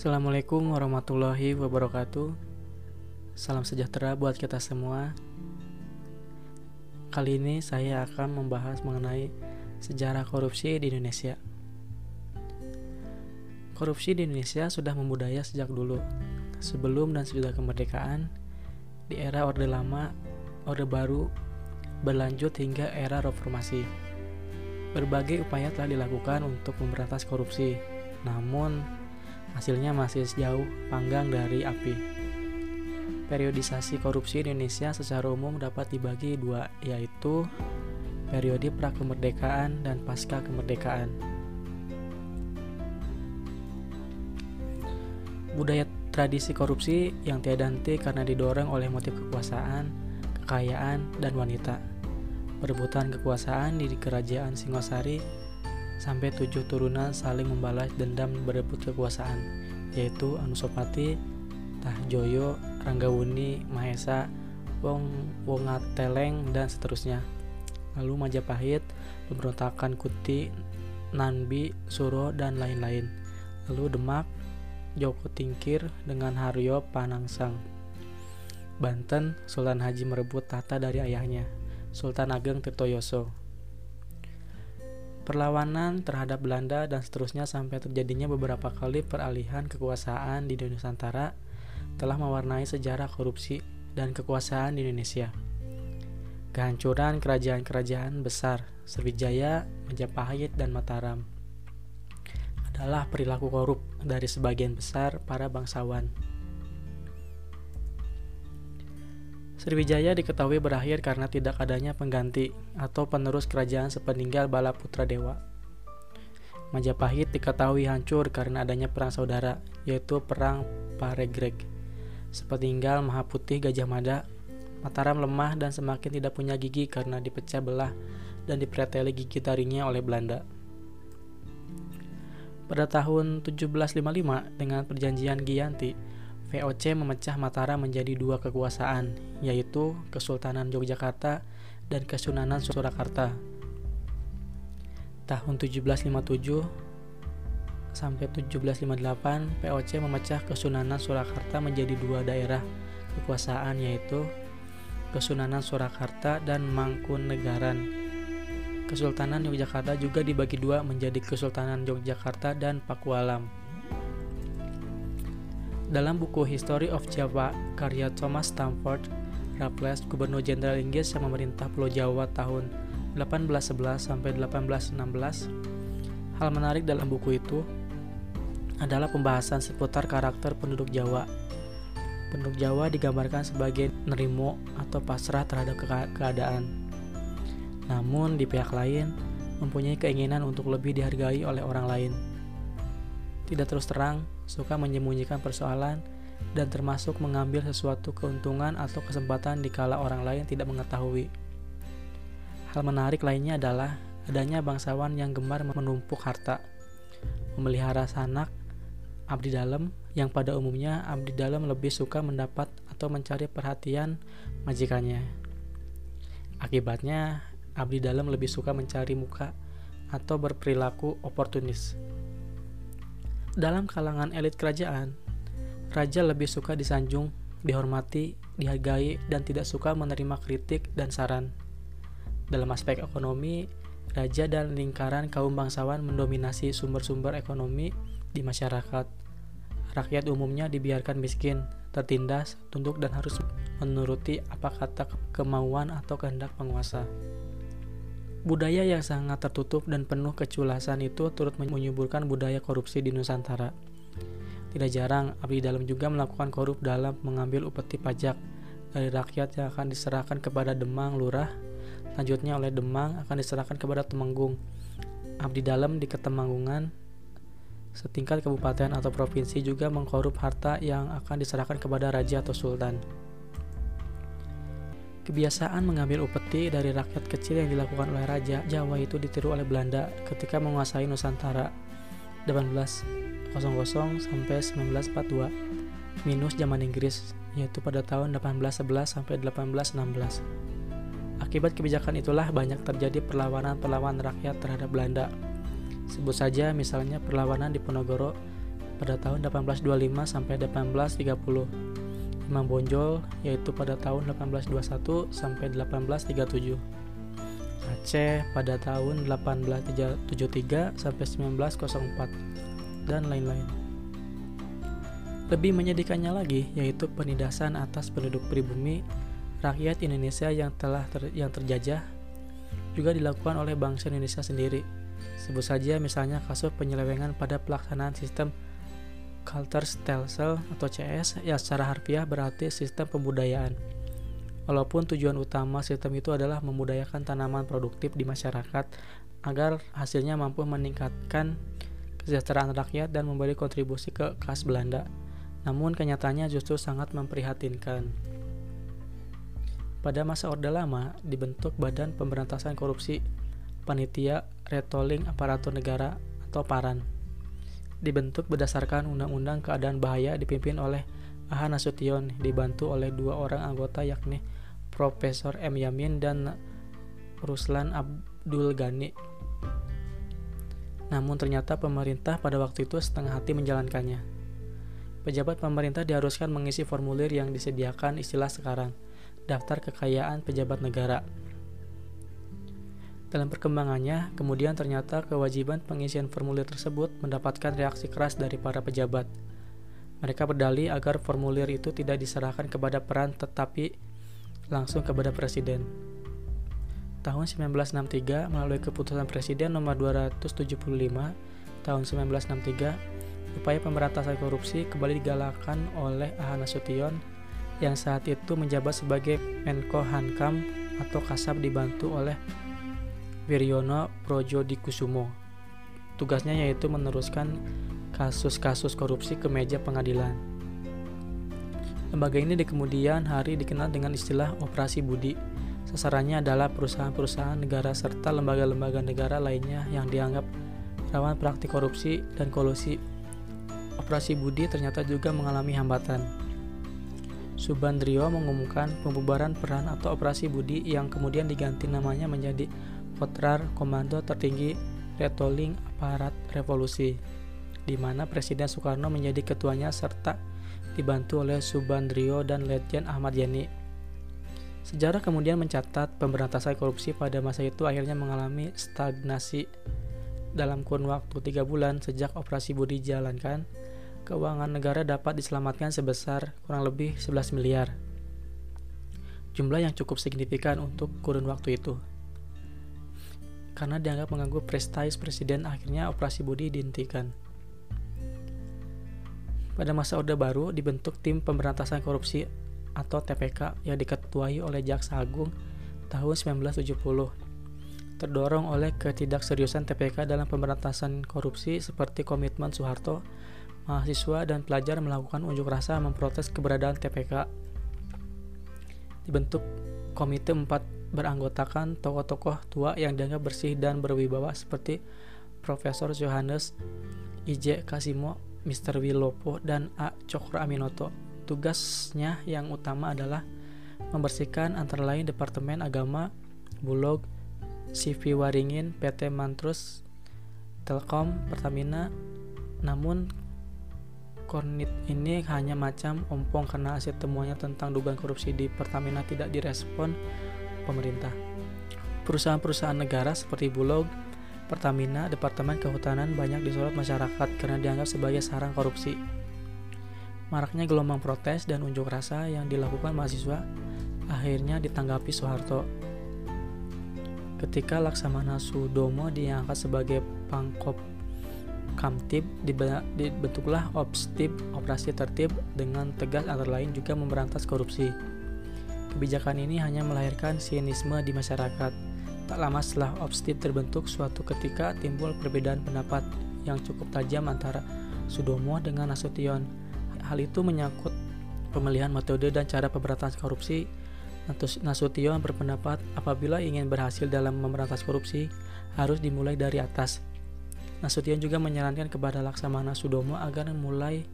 Assalamualaikum warahmatullahi wabarakatuh. Salam sejahtera buat kita semua. Kali ini saya akan membahas mengenai sejarah korupsi di Indonesia. Korupsi di Indonesia sudah membudaya sejak dulu, sebelum dan sesudah kemerdekaan, di era Orde Lama, Orde Baru, berlanjut hingga era reformasi. Berbagai upaya telah dilakukan untuk memberantas korupsi, namun hasilnya masih jauh panggang dari api. Periodisasi korupsi Indonesia secara umum dapat dibagi dua, yaitu periode pra-kemerdekaan dan pasca kemerdekaan. Budaya tradisi korupsi yang tiada henti karena didorong oleh motif kekuasaan, kekayaan, dan wanita. Perebutan kekuasaan di kerajaan Singosari sampai tujuh turunan saling membalas dendam berebut kekuasaan, yaitu Anusopati, Tahjoyo, Ranggawuni, Mahesa, Wong Wongateleng, dan seterusnya. Lalu Majapahit, pemberontakan Kuti, Nanbi, Suro, dan lain-lain. Lalu Demak, Joko Tingkir dengan Haryo Panangsang. Banten, Sultan Haji merebut tahta dari ayahnya, Sultan Ageng Tirtoyoso perlawanan terhadap Belanda dan seterusnya sampai terjadinya beberapa kali peralihan kekuasaan di Nusantara telah mewarnai sejarah korupsi dan kekuasaan di Indonesia. Kehancuran kerajaan-kerajaan besar Sriwijaya, Majapahit, dan Mataram adalah perilaku korup dari sebagian besar para bangsawan. Sriwijaya diketahui berakhir karena tidak adanya pengganti atau penerus kerajaan sepeninggal Bala Putra Dewa. Majapahit diketahui hancur karena adanya perang saudara, yaitu Perang Paregreg. Sepeninggal Mahaputih Gajah Mada, Mataram lemah dan semakin tidak punya gigi karena dipecah belah dan dipreteli gigi taringnya oleh Belanda. Pada tahun 1755 dengan perjanjian Giyanti, VOC memecah Mataram menjadi dua kekuasaan, yaitu Kesultanan Yogyakarta dan Kesunanan Surakarta. Tahun 1757 sampai 1758, VOC memecah Kesunanan Surakarta menjadi dua daerah kekuasaan yaitu Kesunanan Surakarta dan Mangkunegaran. Kesultanan Yogyakarta juga dibagi dua menjadi Kesultanan Yogyakarta dan Pakualam. Dalam buku History of Java karya Thomas Stamford Raffles, Gubernur Jenderal Inggris yang memerintah Pulau Jawa tahun 1811 sampai 1816, hal menarik dalam buku itu adalah pembahasan seputar karakter penduduk Jawa. Penduduk Jawa digambarkan sebagai nerimo atau pasrah terhadap ke keadaan. Namun di pihak lain mempunyai keinginan untuk lebih dihargai oleh orang lain tidak terus terang, suka menyembunyikan persoalan, dan termasuk mengambil sesuatu keuntungan atau kesempatan di kala orang lain tidak mengetahui. Hal menarik lainnya adalah adanya bangsawan yang gemar menumpuk harta, memelihara sanak, abdi dalam, yang pada umumnya abdi dalam lebih suka mendapat atau mencari perhatian majikannya. Akibatnya, abdi dalam lebih suka mencari muka atau berperilaku oportunis. Dalam kalangan elit kerajaan, raja lebih suka disanjung, dihormati, dihargai, dan tidak suka menerima kritik dan saran. Dalam aspek ekonomi, raja dan lingkaran kaum bangsawan mendominasi sumber-sumber ekonomi di masyarakat. Rakyat umumnya dibiarkan miskin, tertindas, tunduk, dan harus menuruti apa kata kemauan atau kehendak penguasa. Budaya yang sangat tertutup dan penuh keculasan itu turut menyuburkan budaya korupsi di Nusantara. Tidak jarang, abdi dalam juga melakukan korup dalam mengambil upeti pajak dari rakyat yang akan diserahkan kepada Demang Lurah, lanjutnya oleh Demang akan diserahkan kepada Temenggung. Abdi dalam di Ketemanggungan setingkat kabupaten atau provinsi juga mengkorup harta yang akan diserahkan kepada raja atau sultan. Kebiasaan mengambil upeti dari rakyat kecil yang dilakukan oleh Raja Jawa itu ditiru oleh Belanda ketika menguasai Nusantara 1800 sampai 1942 minus zaman Inggris yaitu pada tahun 1811 sampai 1816. Akibat kebijakan itulah banyak terjadi perlawanan-perlawanan rakyat terhadap Belanda. Sebut saja misalnya perlawanan di Ponorogo pada tahun 1825 sampai 1830. Imam Bonjol yaitu pada tahun 1821 sampai 1837. Aceh pada tahun 1873 sampai 1904 dan lain-lain. Lebih menyedihkannya lagi yaitu penindasan atas penduduk pribumi rakyat Indonesia yang telah ter, yang terjajah juga dilakukan oleh bangsa Indonesia sendiri. Sebut saja misalnya kasus penyelewengan pada pelaksanaan sistem Culture Stelsel atau CS yang secara harfiah berarti sistem pembudayaan. Walaupun tujuan utama sistem itu adalah membudayakan tanaman produktif di masyarakat agar hasilnya mampu meningkatkan kesejahteraan rakyat dan memberi kontribusi ke kas Belanda. Namun kenyataannya justru sangat memprihatinkan. Pada masa Orde Lama dibentuk Badan Pemberantasan Korupsi Panitia Retoling Aparatur Negara atau PARAN. Dibentuk berdasarkan Undang-Undang Keadaan Bahaya dipimpin oleh Aha Nasution dibantu oleh dua orang anggota yakni Profesor M. Yamin dan Ruslan Abdul Ghani. Namun ternyata pemerintah pada waktu itu setengah hati menjalankannya. Pejabat pemerintah diharuskan mengisi formulir yang disediakan istilah sekarang, daftar kekayaan pejabat negara. Dalam perkembangannya, kemudian ternyata kewajiban pengisian formulir tersebut mendapatkan reaksi keras dari para pejabat. Mereka berdalih agar formulir itu tidak diserahkan kepada peran tetapi langsung kepada presiden. Tahun 1963 melalui keputusan presiden nomor 275 tahun 1963, upaya pemberantasan korupsi kembali digalakkan oleh Ahana Nasution yang saat itu menjabat sebagai Menko Hankam atau Kasab dibantu oleh Wiryono Projodikusumo. Tugasnya yaitu meneruskan kasus-kasus korupsi ke meja pengadilan. Lembaga ini di kemudian hari dikenal dengan istilah Operasi Budi. Sasarannya adalah perusahaan-perusahaan negara serta lembaga-lembaga negara lainnya yang dianggap rawan praktik korupsi dan kolusi. Operasi Budi ternyata juga mengalami hambatan. Subandrio mengumumkan pembubaran peran atau operasi Budi yang kemudian diganti namanya menjadi Kotrar Komando Tertinggi Retoling Aparat Revolusi, di mana Presiden Soekarno menjadi ketuanya serta dibantu oleh Subandrio dan Letjen Ahmad Yani. Sejarah kemudian mencatat pemberantasan korupsi pada masa itu akhirnya mengalami stagnasi dalam kurun waktu tiga bulan sejak operasi Budi dijalankan, keuangan negara dapat diselamatkan sebesar kurang lebih 11 miliar. Jumlah yang cukup signifikan untuk kurun waktu itu karena dianggap mengganggu prestis presiden akhirnya operasi Budi dihentikan. Pada masa Orde Baru dibentuk tim pemberantasan korupsi atau TPK yang diketuai oleh Jaksa Agung tahun 1970. Terdorong oleh ketidakseriusan TPK dalam pemberantasan korupsi seperti komitmen Soeharto, mahasiswa dan pelajar melakukan unjuk rasa memprotes keberadaan TPK. Dibentuk Komite 4 beranggotakan tokoh-tokoh tua yang dianggap bersih dan berwibawa seperti Profesor Johannes I.J. Kasimo, Mr. Wilopo, dan A. Cokro Aminoto. Tugasnya yang utama adalah membersihkan antara lain Departemen Agama, Bulog, CV Waringin, PT Mantrus, Telkom, Pertamina. Namun Kornit ini hanya macam ompong karena hasil temuannya tentang dugaan korupsi di Pertamina tidak direspon pemerintah. Perusahaan-perusahaan negara seperti Bulog, Pertamina, Departemen Kehutanan banyak disorot masyarakat karena dianggap sebagai sarang korupsi. Maraknya gelombang protes dan unjuk rasa yang dilakukan mahasiswa akhirnya ditanggapi Soeharto. Ketika Laksamana Sudomo diangkat sebagai pangkop Kamtib dibentuklah Obstib Operasi Tertib dengan tegas antara lain juga memberantas korupsi. Kebijakan ini hanya melahirkan sinisme di masyarakat. Tak lama setelah Obstip terbentuk, suatu ketika timbul perbedaan pendapat yang cukup tajam antara Sudomo dengan Nasution. Hal itu menyangkut pemilihan metode dan cara pemberantasan korupsi. Nasution berpendapat apabila ingin berhasil dalam memberantas korupsi, harus dimulai dari atas. Nasution juga menyarankan kepada Laksamana Sudomo agar mulai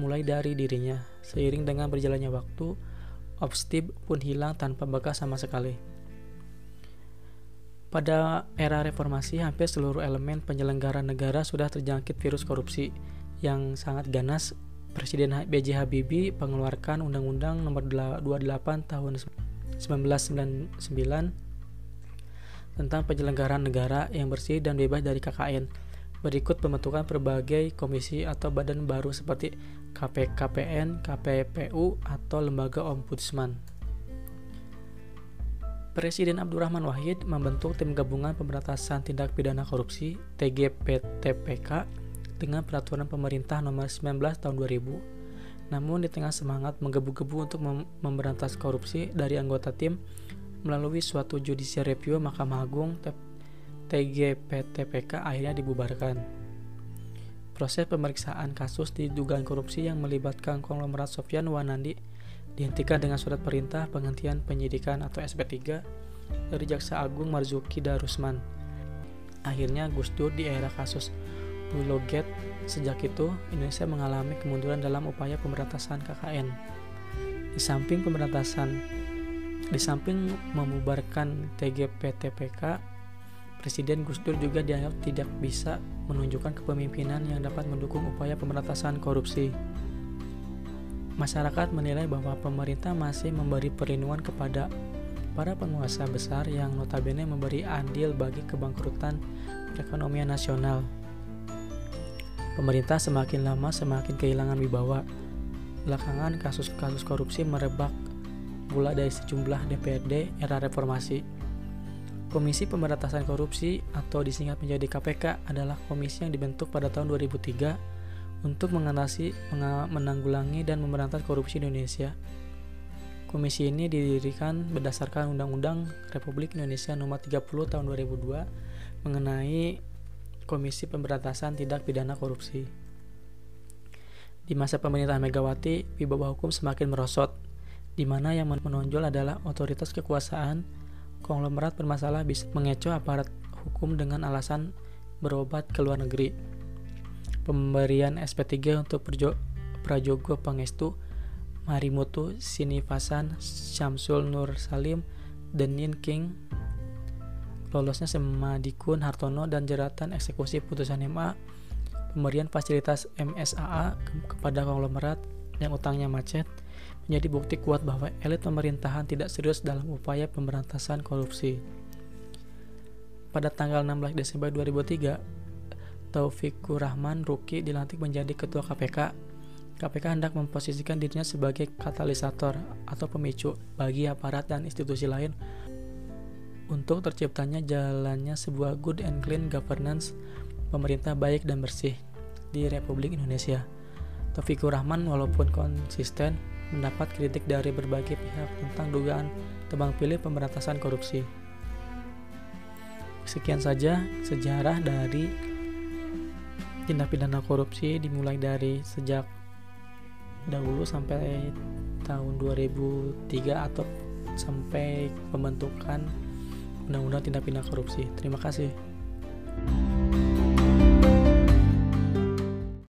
mulai dari dirinya. Seiring dengan berjalannya waktu, Obstib pun hilang tanpa bekas sama sekali. Pada era reformasi, hampir seluruh elemen penyelenggara negara sudah terjangkit virus korupsi. yang sangat ganas, Presiden B.J. Habibie mengeluarkan Undang-Undang Nomor 28 Tahun 1999 tentang penyelenggaraan negara yang bersih dan bebas dari KKN. Berikut pembentukan berbagai komisi atau badan baru seperti KPKPN, KPPU, atau Lembaga Ombudsman. Presiden Abdurrahman Wahid membentuk Tim Gabungan Pemberantasan Tindak Pidana Korupsi TGPTPK dengan peraturan pemerintah nomor 19 tahun 2000. Namun di tengah semangat menggebu-gebu untuk mem memberantas korupsi dari anggota tim melalui suatu judicial review Mahkamah Agung TGPTPK akhirnya dibubarkan. Proses pemeriksaan kasus didugaan korupsi yang melibatkan konglomerat Sofyan Wanandi dihentikan dengan surat perintah penghentian penyidikan atau SP3 dari Jaksa Agung Marzuki Darusman. Akhirnya Gus Dur di era kasus Gate. Sejak itu, Indonesia mengalami kemunduran dalam upaya pemberantasan KKN. Di samping pemberantasan, di samping membubarkan TGPTPK, Presiden Gus Dur juga dianggap tidak bisa menunjukkan kepemimpinan yang dapat mendukung upaya pemberantasan korupsi. Masyarakat menilai bahwa pemerintah masih memberi perlindungan kepada para penguasa besar yang notabene memberi andil bagi kebangkrutan perekonomian nasional. Pemerintah semakin lama semakin kehilangan wibawa. Belakangan kasus-kasus korupsi merebak pula dari sejumlah DPRD era reformasi. Komisi Pemberantasan Korupsi atau disingkat menjadi KPK adalah komisi yang dibentuk pada tahun 2003 untuk mengatasi, menanggulangi dan memberantas korupsi di Indonesia. Komisi ini didirikan berdasarkan Undang-Undang Republik Indonesia Nomor 30 Tahun 2002 mengenai Komisi Pemberantasan Tindak Pidana Korupsi. Di masa pemerintahan Megawati, wibawa hukum semakin merosot, di mana yang menonjol adalah otoritas kekuasaan, konglomerat bermasalah bisa mengecoh aparat hukum dengan alasan berobat ke luar negeri. Pemberian SP3 untuk Prajogo Pangestu, Marimutu Sinivasan, Syamsul Nur Salim, Denin King, lolosnya Semadikun Hartono dan jeratan eksekusi putusan MA, pemberian fasilitas MSAA kepada konglomerat yang utangnya macet, menjadi bukti kuat bahwa elit pemerintahan tidak serius dalam upaya pemberantasan korupsi. Pada tanggal 16 Desember 2003, Taufikur Rahman Ruki dilantik menjadi ketua KPK. KPK hendak memposisikan dirinya sebagai katalisator atau pemicu bagi aparat dan institusi lain untuk terciptanya jalannya sebuah good and clean governance pemerintah baik dan bersih di Republik Indonesia. Taufikur Rahman walaupun konsisten mendapat kritik dari berbagai pihak tentang dugaan tebang pilih pemberantasan korupsi. Sekian saja sejarah dari tindak pidana korupsi dimulai dari sejak dahulu sampai tahun 2003 atau sampai pembentukan Undang-Undang Tindak Pidana Korupsi. Terima kasih.